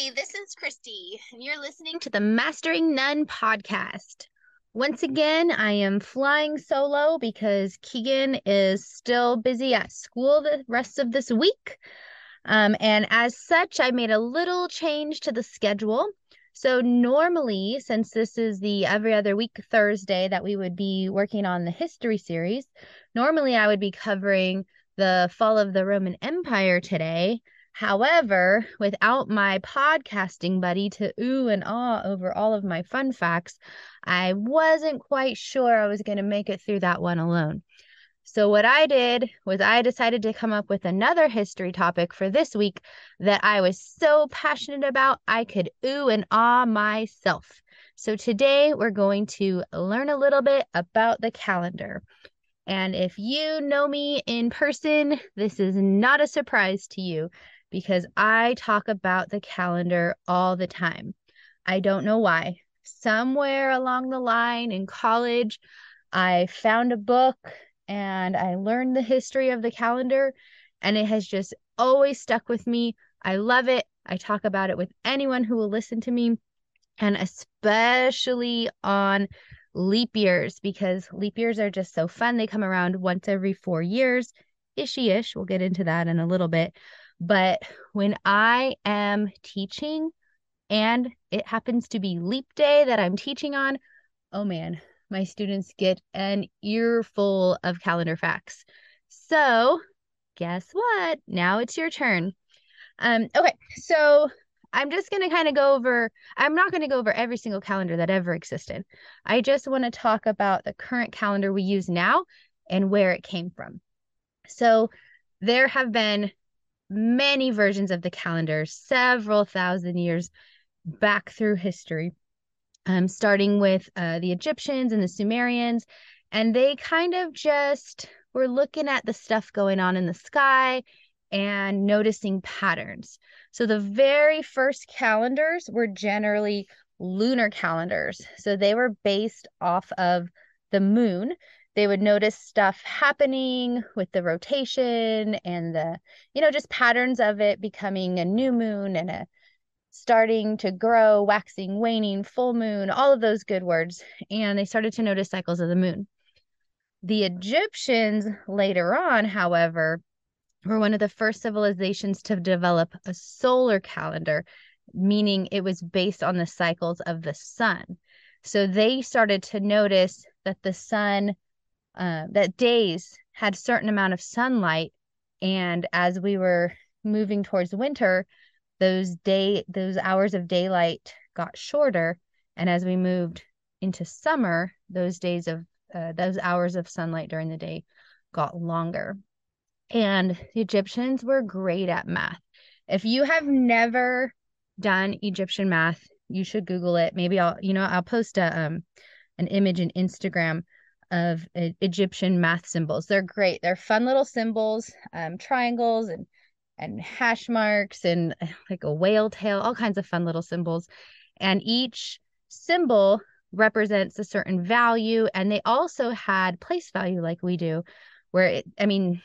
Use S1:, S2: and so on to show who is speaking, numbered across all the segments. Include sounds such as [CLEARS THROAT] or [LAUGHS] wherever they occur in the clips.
S1: Hi, this is Christy, and you're listening to the Mastering None podcast. Once again, I am flying solo because Keegan is still busy at school the rest of this week. Um, and as such, I made a little change to the schedule. So, normally, since this is the every other week Thursday that we would be working on the history series, normally I would be covering the fall of the Roman Empire today. However, without my podcasting buddy to ooh and ah over all of my fun facts, I wasn't quite sure I was going to make it through that one alone. So, what I did was I decided to come up with another history topic for this week that I was so passionate about, I could ooh and ah myself. So, today we're going to learn a little bit about the calendar. And if you know me in person, this is not a surprise to you because I talk about the calendar all the time. I don't know why. Somewhere along the line in college, I found a book and I learned the history of the calendar, and it has just always stuck with me. I love it. I talk about it with anyone who will listen to me, and especially on leap years because leap years are just so fun. They come around once every four years, ishy ish. We'll get into that in a little bit. But when I am teaching and it happens to be leap day that I'm teaching on, oh man, my students get an earful of calendar facts. So, guess what? Now it's your turn. Um, okay, so I'm just going to kind of go over, I'm not going to go over every single calendar that ever existed. I just want to talk about the current calendar we use now and where it came from. So, there have been many versions of the calendar, several thousand years back through history, um, starting with uh, the Egyptians and the Sumerians. And they kind of just were looking at the stuff going on in the sky and noticing patterns. So the very first calendars were generally lunar calendars. So they were based off of the moon they would notice stuff happening with the rotation and the you know just patterns of it becoming a new moon and a starting to grow waxing waning full moon all of those good words. And they started to notice cycles of the moon. The egyptians later on however were one of the first civilizations to develop a solar calendar meaning it was based on the cycles of the sun. So they started to notice that the sun uh, that days had certain amount of sunlight and as we were moving towards winter those day those hours of daylight got shorter and as we moved into summer those days of uh, those hours of sunlight during the day got longer. And the egyptians were great at math. If you have never done egyptian math you should google it. Maybe i'll you know i'll post a um an image in instagram of Egyptian math symbols. They're great. They're fun little symbols, um, triangles and and hash marks and [SIGHS] like a whale tail, all kinds of fun little symbols. And each symbol represents a certain value, and they also had place value like we do, where it, I mean,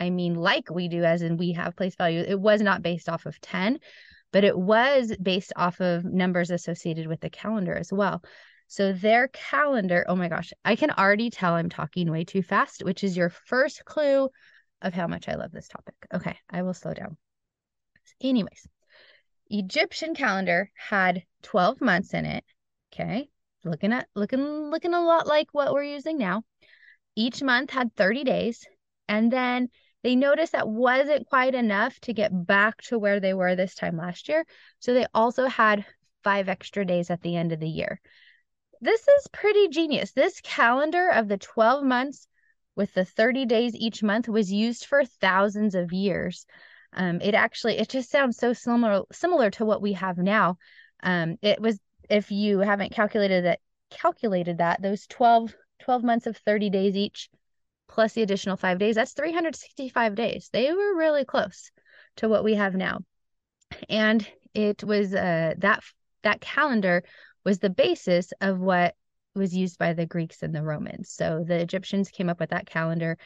S1: I mean, like we do, as in we have place value. It was not based off of 10, but it was based off of numbers associated with the calendar as well. So their calendar, oh my gosh, I can already tell I'm talking way too fast, which is your first clue of how much I love this topic. Okay, I will slow down. Anyways, Egyptian calendar had 12 months in it. Okay. Looking at looking looking a lot like what we're using now. Each month had 30 days and then they noticed that wasn't quite enough to get back to where they were this time last year. So they also had 5 extra days at the end of the year this is pretty genius. This calendar of the 12 months with the 30 days each month was used for thousands of years. Um, it actually it just sounds so similar similar to what we have now. Um, it was if you haven't calculated that calculated that those 12 12 months of 30 days each plus the additional 5 days that's 365 days. They were really close to what we have now. And it was uh, that that calendar was the basis of what was used by the Greeks and the Romans. So the Egyptians came up with that calendar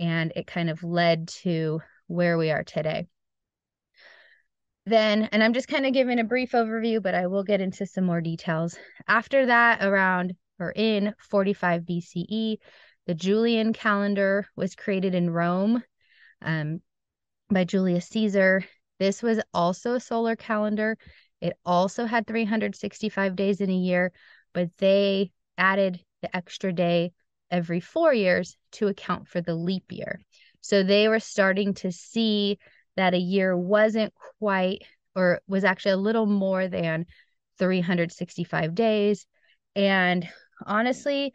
S1: and it kind of led to where we are today. then, and I'm just kind of giving a brief overview, but I will get into some more details. After that, around or in 45 BCE, the Julian calendar was created in Rome um, by Julius Caesar. This was also a solar calendar. It also had 365 days in a year, but they added the extra day every four years to account for the leap year. So they were starting to see that a year wasn't quite, or was actually a little more than 365 days. And honestly,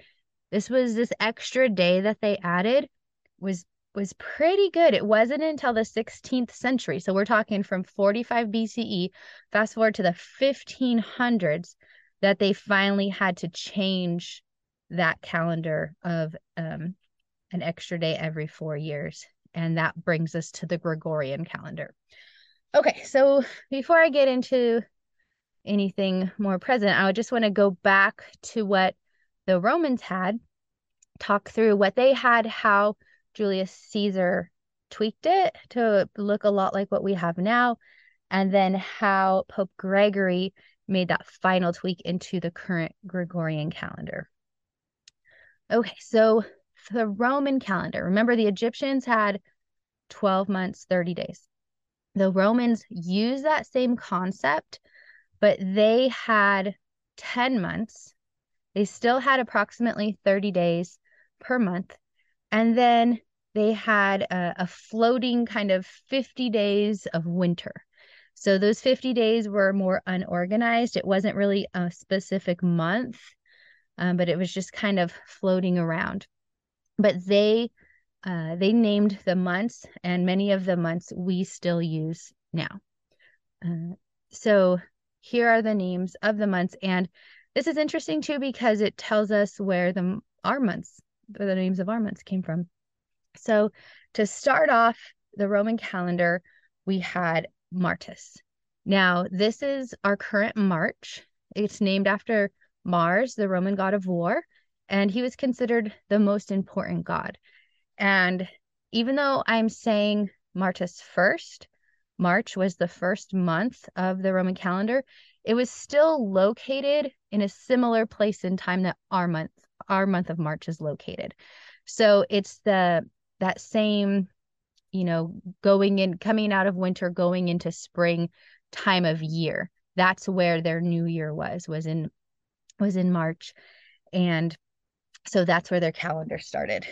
S1: this was this extra day that they added was was pretty good. It wasn't until the 16th century. So we're talking from 45 BCE, fast forward to the 1500s, that they finally had to change that calendar of um, an extra day every four years. And that brings us to the Gregorian calendar. Okay, so before I get into anything more present, I would just want to go back to what the Romans had, talk through what they had, how Julius Caesar tweaked it to look a lot like what we have now, and then how Pope Gregory made that final tweak into the current Gregorian calendar. Okay, so the Roman calendar, remember the Egyptians had 12 months, 30 days. The Romans used that same concept, but they had 10 months. They still had approximately 30 days per month. And then they had a, a floating kind of 50 days of winter. So those 50 days were more unorganized. It wasn't really a specific month, um, but it was just kind of floating around. But they uh, they named the months, and many of the months we still use now. Uh, so here are the names of the months, and this is interesting too because it tells us where the our months, the names of our months came from. So to start off the Roman calendar, we had Martis. Now, this is our current March. It's named after Mars, the Roman god of war, and he was considered the most important god. And even though I'm saying Martis first, March was the first month of the Roman calendar, it was still located in a similar place in time that our month our month of March is located. So it's the that same you know going in coming out of winter going into spring time of year. That's where their new year was was in was in march. And so that's where their calendar started.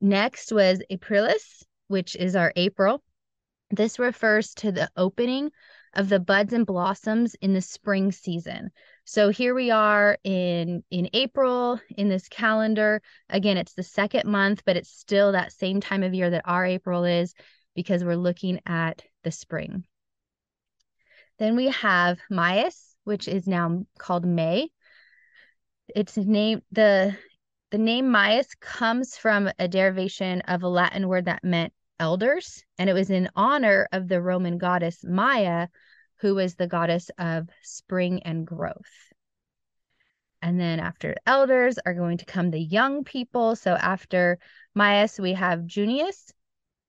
S1: Next was aprilis which is our april. This refers to the opening of the buds and blossoms in the spring season so here we are in in April in this calendar. Again, it's the second month, but it's still that same time of year that our April is because we're looking at the spring. Then we have Maius, which is now called May. It's named the the name Maius comes from a derivation of a Latin word that meant elders, and it was in honor of the Roman goddess Maia, who is the goddess of spring and growth. And then after elders are going to come the young people. So after Maius, we have Junius.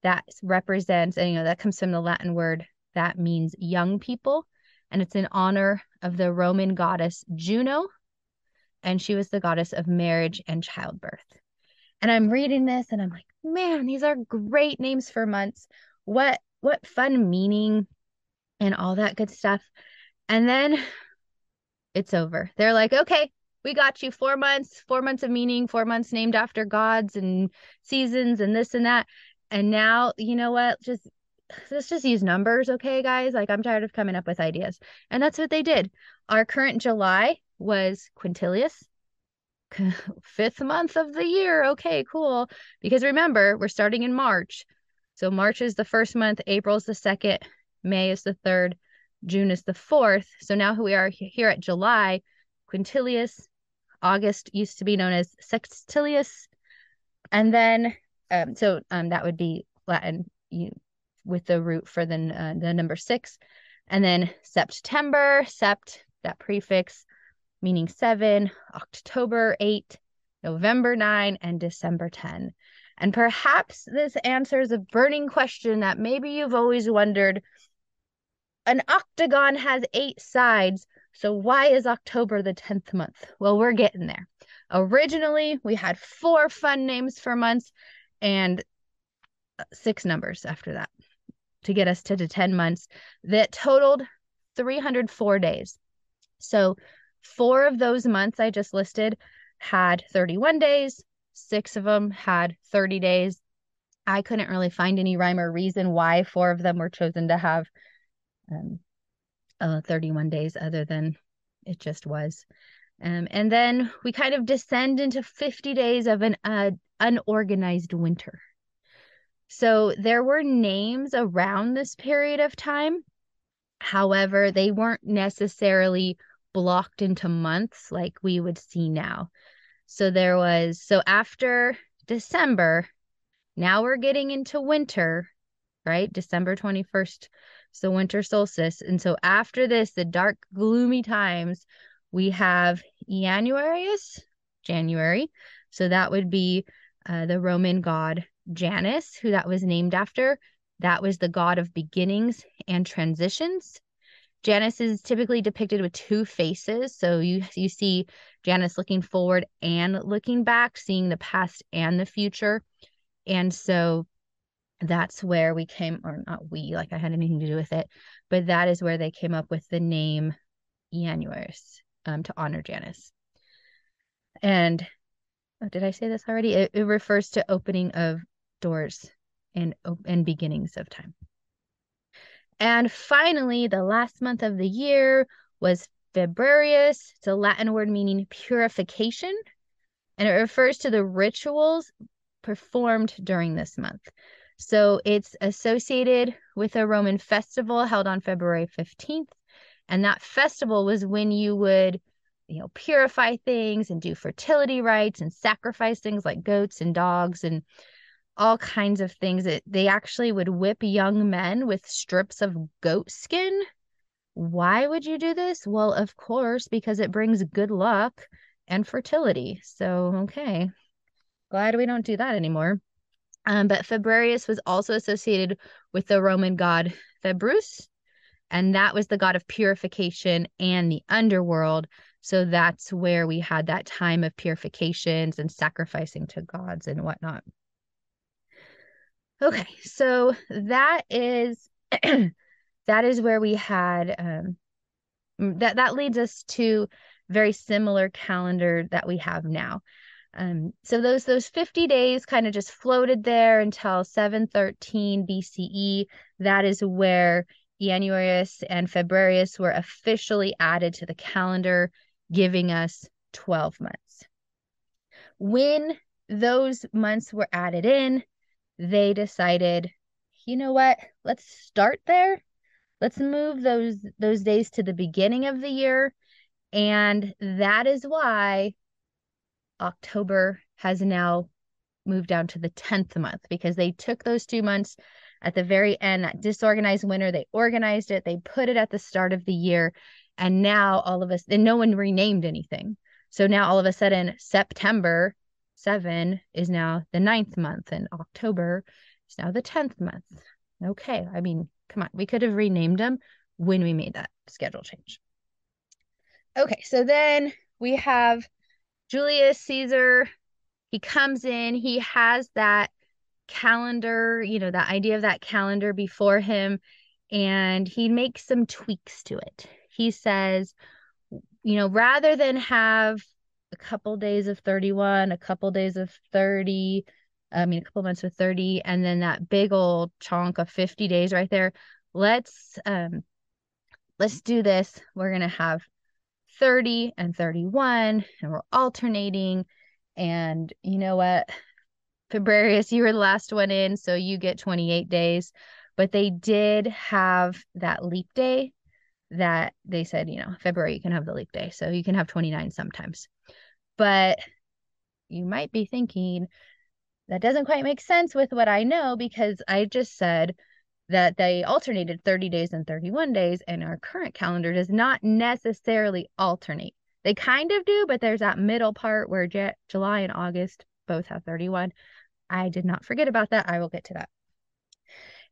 S1: That represents, and you know, that comes from the Latin word that means young people. And it's in honor of the Roman goddess Juno. And she was the goddess of marriage and childbirth. And I'm reading this and I'm like, man, these are great names for months. What what fun meaning and all that good stuff. And then it's over. They're like, okay, we got you four months, four months of meaning, four months named after gods and seasons and this and that. And now, you know what? Just let's just use numbers, okay, guys? Like I'm tired of coming up with ideas. And that's what they did. Our current July was Quintilius. [LAUGHS] Fifth month of the year. Okay, cool. Because remember, we're starting in March. So March is the first month, April's the second, May is the third, June is the fourth. So now who we are here at July, Quintilius. August used to be known as Sextilius. And then, um, so um, that would be Latin you, with the root for the, uh, the number six. And then September, sept, that prefix meaning seven, October eight, November nine, and December 10. And perhaps this answers a burning question that maybe you've always wondered an octagon has eight sides. So why is October the 10th month? Well, we're getting there. Originally, we had four fun names for months and uh, six numbers after that to get us to the 10 months that totaled 304 days. So, four of those months I just listed had 31 days, six of them had 30 days. I couldn't really find any rhyme or reason why four of them were chosen to have um, uh, 31 days other than it just was. Um, and then we kind of descend into 50 days of an uh, unorganized winter. So there were names around this period of time. However, they weren't necessarily blocked into months like we would see now. So there was, so after December, now we're getting into winter, right? December 21st, so winter solstice. And so after this, the dark, gloomy times, we have Januarius, January. So that would be uh, the Roman god Janus, who that was named after. That was the god of beginnings and transitions. Janus is typically depicted with two faces. So you you see Janus looking forward and looking back, seeing the past and the future. And so that's where we came, or not we, like I had anything to do with it, but that is where they came up with the name Januarius um, to honor Janus. And oh, did I say this already? It, it refers to opening of doors and and beginnings of time. And finally, the last month of the year was Februarius. It's a Latin word meaning purification, and it refers to the rituals performed during this month. So it's associated with a Roman festival held on February 15th. And that festival was when you would, you know, purify things and do fertility rites and sacrifice things like goats and dogs and all kinds of things. It, they actually would whip young men with strips of goat skin. Why would you do this? Well, of course, because it brings good luck and fertility. So, okay. Glad we don't do that anymore. Um, but Februarius was also associated with the Roman god Februs, and that was the god of purification and the underworld. So that's where we had that time of purifications and sacrificing to gods and whatnot. Okay, so that is [CLEARS THROAT] that is where we had um, that that leads us to very similar calendar that we have now. Um, so those those 50 days kind of just floated there until 713 BCE. That is where Januarius and Februarius were officially added to the calendar, giving us 12 months. When those months were added in, they decided, you know what? Let's start there. Let's move those those days to the beginning of the year. And that is why October has now moved down to the 10th month because they took those two months at the very end, that disorganized winter, they organized it, they put it at the start of the year. And now all of us, and no one renamed anything. So now all of a sudden, September 7 is now the ninth month, and October is now the 10th month. Okay. I mean, come on, we could have renamed them when we made that schedule change. Okay. So then we have Julius Caesar. He comes in, he has that calendar, you know, the idea of that calendar before him, and he makes some tweaks to it. He says, you know, rather than have a couple days of 31, a couple days of 30, I mean, a couple months with 30, and then that big old chunk of 50 days right there. Let's um let's do this. We're gonna have 30 and 31, and we're alternating. And you know what? Februarius, you were the last one in, so you get 28 days. But they did have that leap day that they said, you know, February, you can have the leap day. So you can have 29 sometimes. But you might be thinking, that doesn't quite make sense with what I know because I just said that they alternated 30 days and 31 days, and our current calendar does not necessarily alternate. They kind of do, but there's that middle part where J- July and August both have 31. I did not forget about that. I will get to that.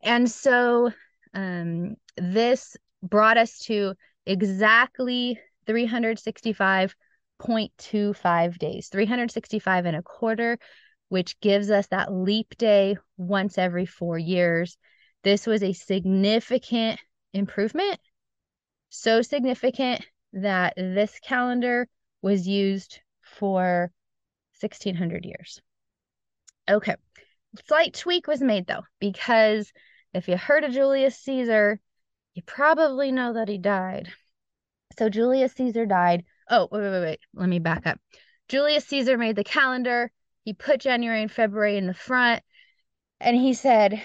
S1: And so um, this brought us to exactly 365.25 days, 365 and a quarter, which gives us that leap day once every four years. This was a significant improvement, so significant that this calendar was used for 1600 years. Okay, slight tweak was made though, because if you heard of Julius Caesar, you probably know that he died. So Julius Caesar died. Oh, wait, wait, wait. Let me back up. Julius Caesar made the calendar. He put January and February in the front, and he said,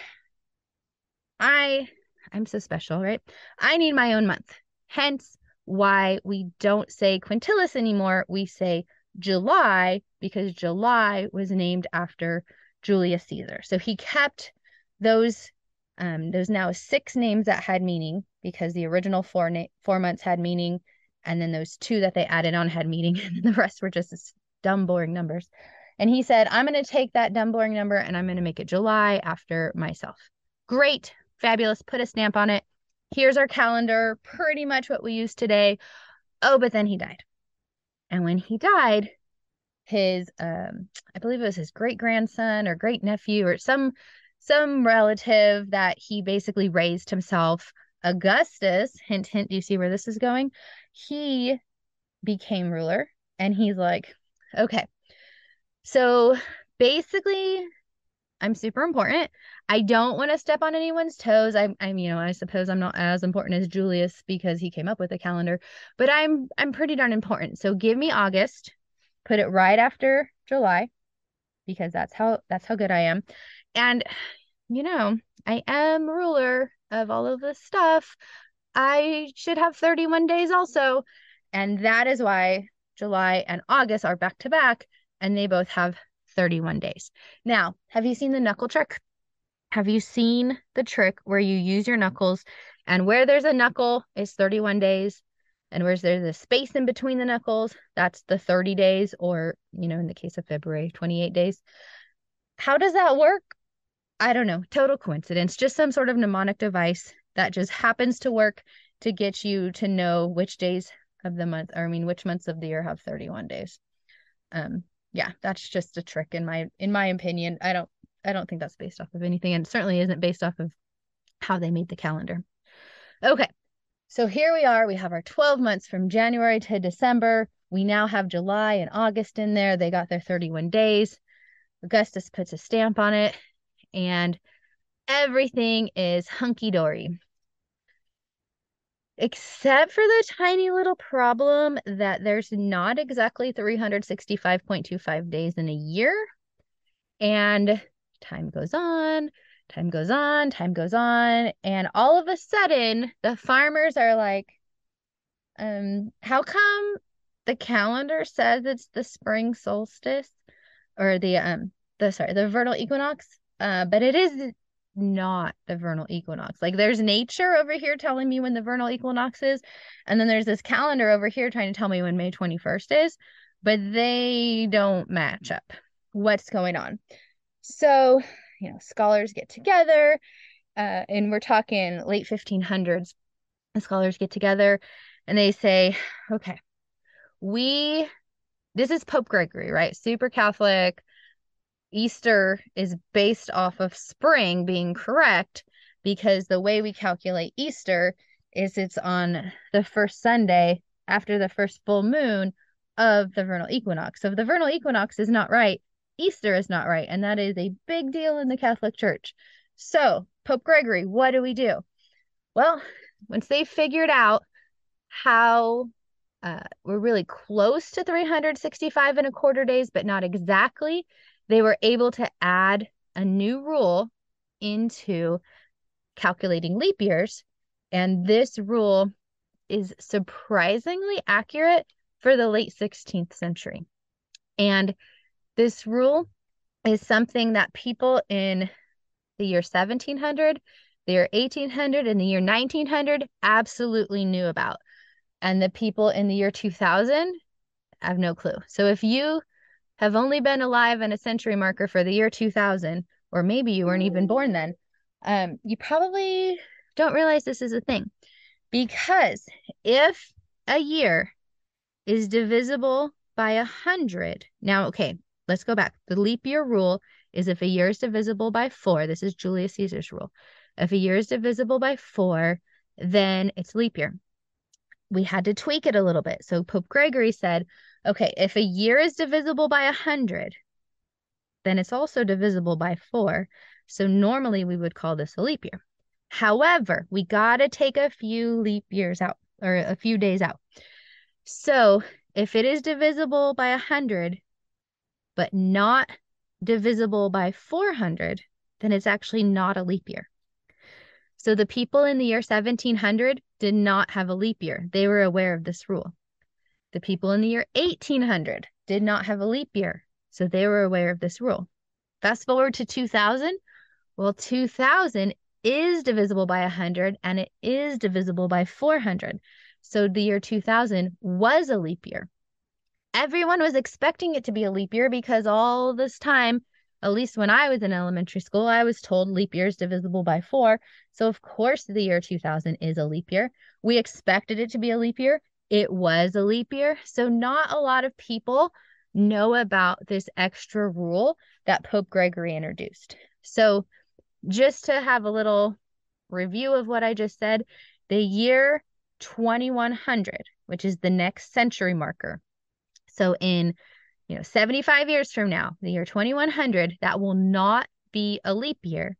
S1: I I'm so special, right? I need my own month. Hence why we don't say quintilis anymore. We say July because July was named after Julius Caesar. So he kept those um, those now six names that had meaning because the original four na- four months had meaning, and then those two that they added on had meaning, [LAUGHS] and the rest were just dumb, boring numbers. And he said, I'm going to take that dumb, boring number and I'm going to make it July after myself. Great, fabulous. Put a stamp on it. Here's our calendar, pretty much what we use today. Oh, but then he died. And when he died, his um I believe it was his great grandson or great nephew or some some relative that he basically raised himself. Augustus, hint hint, do you see where this is going? He became ruler and he's like, okay. So basically I'm super important. I don't want to step on anyone's toes. I'm, I'm, you know, I suppose I'm not as important as Julius because he came up with a calendar, but I'm, I'm pretty darn important. So give me August, put it right after July, because that's how, that's how good I am. And, you know, I am ruler of all of this stuff. I should have 31 days also. And that is why July and August are back to back, and they both have 31 days. Now, have you seen the knuckle trick? Have you seen the trick where you use your knuckles and where there's a knuckle is 31 days and where there's a space in between the knuckles, that's the 30 days or, you know, in the case of February, 28 days. How does that work? I don't know. Total coincidence. Just some sort of mnemonic device that just happens to work to get you to know which days of the month, or I mean, which months of the year have 31 days. Um, yeah, that's just a trick in my in my opinion. I don't I don't think that's based off of anything and certainly isn't based off of how they made the calendar. Okay. So here we are. We have our 12 months from January to December. We now have July and August in there. They got their 31 days. Augustus puts a stamp on it and everything is hunky dory except for the tiny little problem that there's not exactly 365.25 days in a year. And time goes on, time goes on, time goes on. And all of a sudden, the farmers are like, um, how come the calendar says it's the spring solstice or the um the sorry the vernal equinox uh but it is not the vernal equinox. Like there's nature over here telling me when the vernal equinox is, and then there's this calendar over here trying to tell me when May 21st is, but they don't match up. What's going on? So, you know, scholars get together, uh, and we're talking late 1500s. The scholars get together and they say, okay, we, this is Pope Gregory, right? Super Catholic, Easter is based off of spring being correct because the way we calculate Easter is it's on the first Sunday after the first full moon of the vernal equinox. So if the vernal equinox is not right, Easter is not right. And that is a big deal in the Catholic Church. So, Pope Gregory, what do we do? Well, once they figured out how uh, we're really close to 365 and a quarter days, but not exactly, they were able to add a new rule into calculating leap years. And this rule is surprisingly accurate for the late 16th century. And this rule is something that people in the year 1700, the year 1800, and the year 1900 absolutely knew about. And the people in the year 2000 have no clue. So if you have only been alive in a century marker for the year 2000, or maybe you weren't even born then, um, you probably don't realize this is a thing. Because if a year is divisible by a hundred, now, okay, let's go back. The leap year rule is if a year is divisible by four, this is Julius Caesar's rule. If a year is divisible by four, then it's leap year. We had to tweak it a little bit. So Pope Gregory said, okay, if a year is divisible by a hundred, then it's also divisible by four. So normally we would call this a leap year. However, we got to take a few leap years out or a few days out. So if it is divisible by 100, but not divisible by 400, then it's actually not a leap year. So the people in the year 1700 did not have a leap year. They were aware of this rule. The people in the year 1800 did not have a leap year. So they were aware of this rule. Fast forward to 2000. Well, 2000 is divisible by 100 and it is divisible by 400. So the year 2000 was a leap year. Everyone was expecting it to be a leap year because all this time, at least when I was in elementary school, I was told leap year is divisible by four. So, of course, the year 2000 is a leap year. We expected it to be a leap year. It was a leap year. So, not a lot of people know about this extra rule that Pope Gregory introduced. So, just to have a little review of what I just said, the year 2100, which is the next century marker. So in you know 75 years from now, the year 2100, that will not be a leap year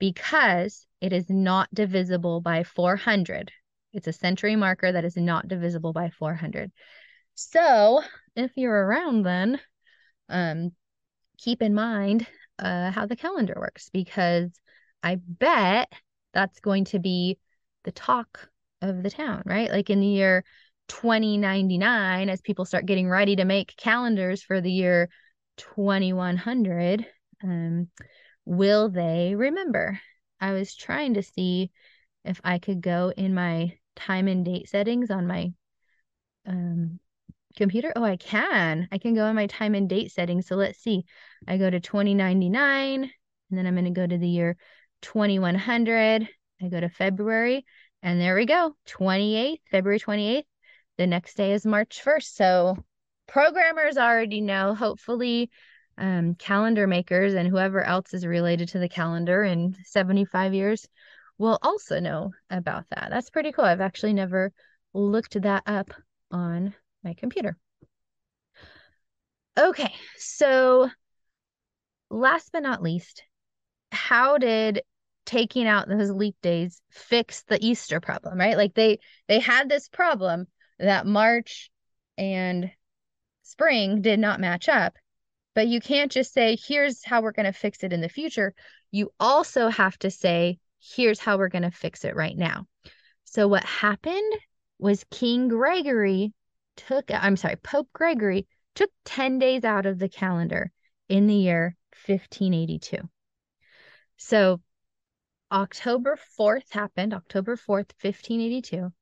S1: because it is not divisible by 400. It's a century marker that is not divisible by 400. So, if you're around then, um keep in mind uh, how the calendar works because I bet that's going to be the talk of the town, right? Like in the year 2099, as people start getting ready to make calendars for the year 2100, um, will they remember? I was trying to see if I could go in my time and date settings on my um, computer? Oh, I can. I can go in my time and date settings. So let's see. I go to 2099 and then I'm going to go to the year 2100. I go to February and there we go. 28th, February 28th. The next day is March 1st. So programmers already know, hopefully um, calendar makers and whoever else is related to the calendar in 75 years will also know about that. That's pretty cool. I've actually never looked that up on my computer. Okay, so last but not least, how did taking out those leap days fix the Easter problem, right? Like they they had this problem that March and spring did not match up. But you can't just say, here's how we're going to fix it in the future. You also have to say, here's how we're going to fix it right now. So what happened was King Gregory took, I'm sorry, Pope Gregory took 10 days out of the calendar in the year 1582. So October 4th happened, October 4th, 1582.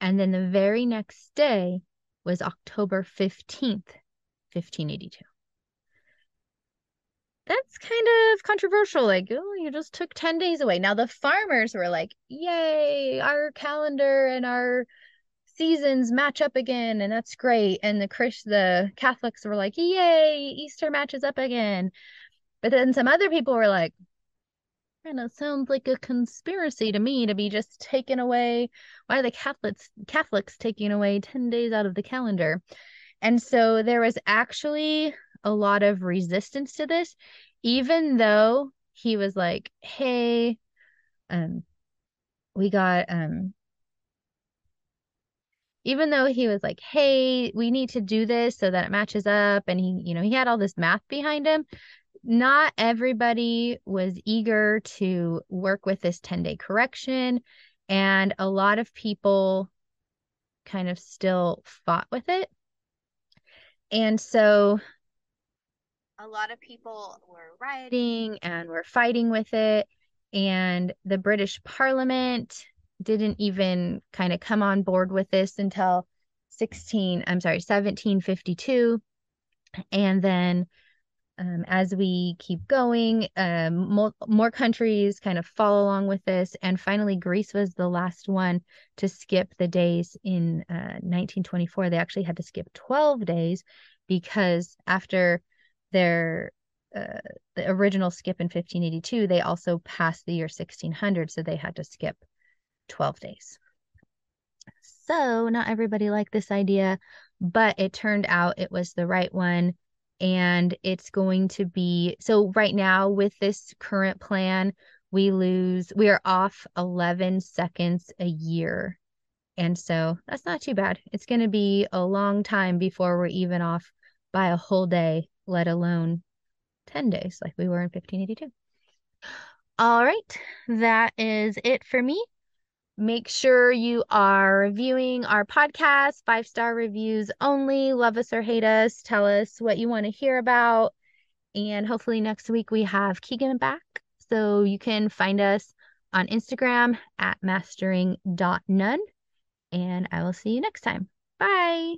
S1: And then the very next day was October 15th, 1582. That's kind of controversial. Like, oh, you just took 10 days away. Now, the farmers were like, yay, our calendar and our seasons match up again and that's great and the Chris the Catholics were like yay Easter matches up again but then some other people were like kind of sounds like a conspiracy to me to be just taken away why are the Catholics Catholics taking away 10 days out of the calendar and so there was actually a lot of resistance to this even though he was like hey um we got um even though he was like, hey, we need to do this so that it matches up, and he, you know, he had all this math behind him, not everybody was eager to work with this 10 day correction. And a lot of people kind of still fought with it. And so a lot of people were rioting and were fighting with it. And the British Parliament didn't even kind of come on board with this until 16 i'm sorry 1752 and then um, as we keep going, um, more, more countries kind of follow along with this. And finally, Greece was the last one to skip the days in uh, 1924. They actually had to skip 12 days because after their uh, the original skip in 1582, they also passed the year 1600, so they had to skip 12 days. So, not everybody liked this idea, but it turned out it was the right one and it's going to be so right now with this current plan we lose we are off 11 seconds a year and so that's not too bad it's going to be a long time before we're even off by a whole day let alone 10 days like we were in 1582 all right that is it for me Make sure you are reviewing our podcast, five star reviews only. Love us or hate us. Tell us what you want to hear about. And hopefully, next week we have Keegan back. So you can find us on Instagram at mastering.none. And I will see you next time. Bye.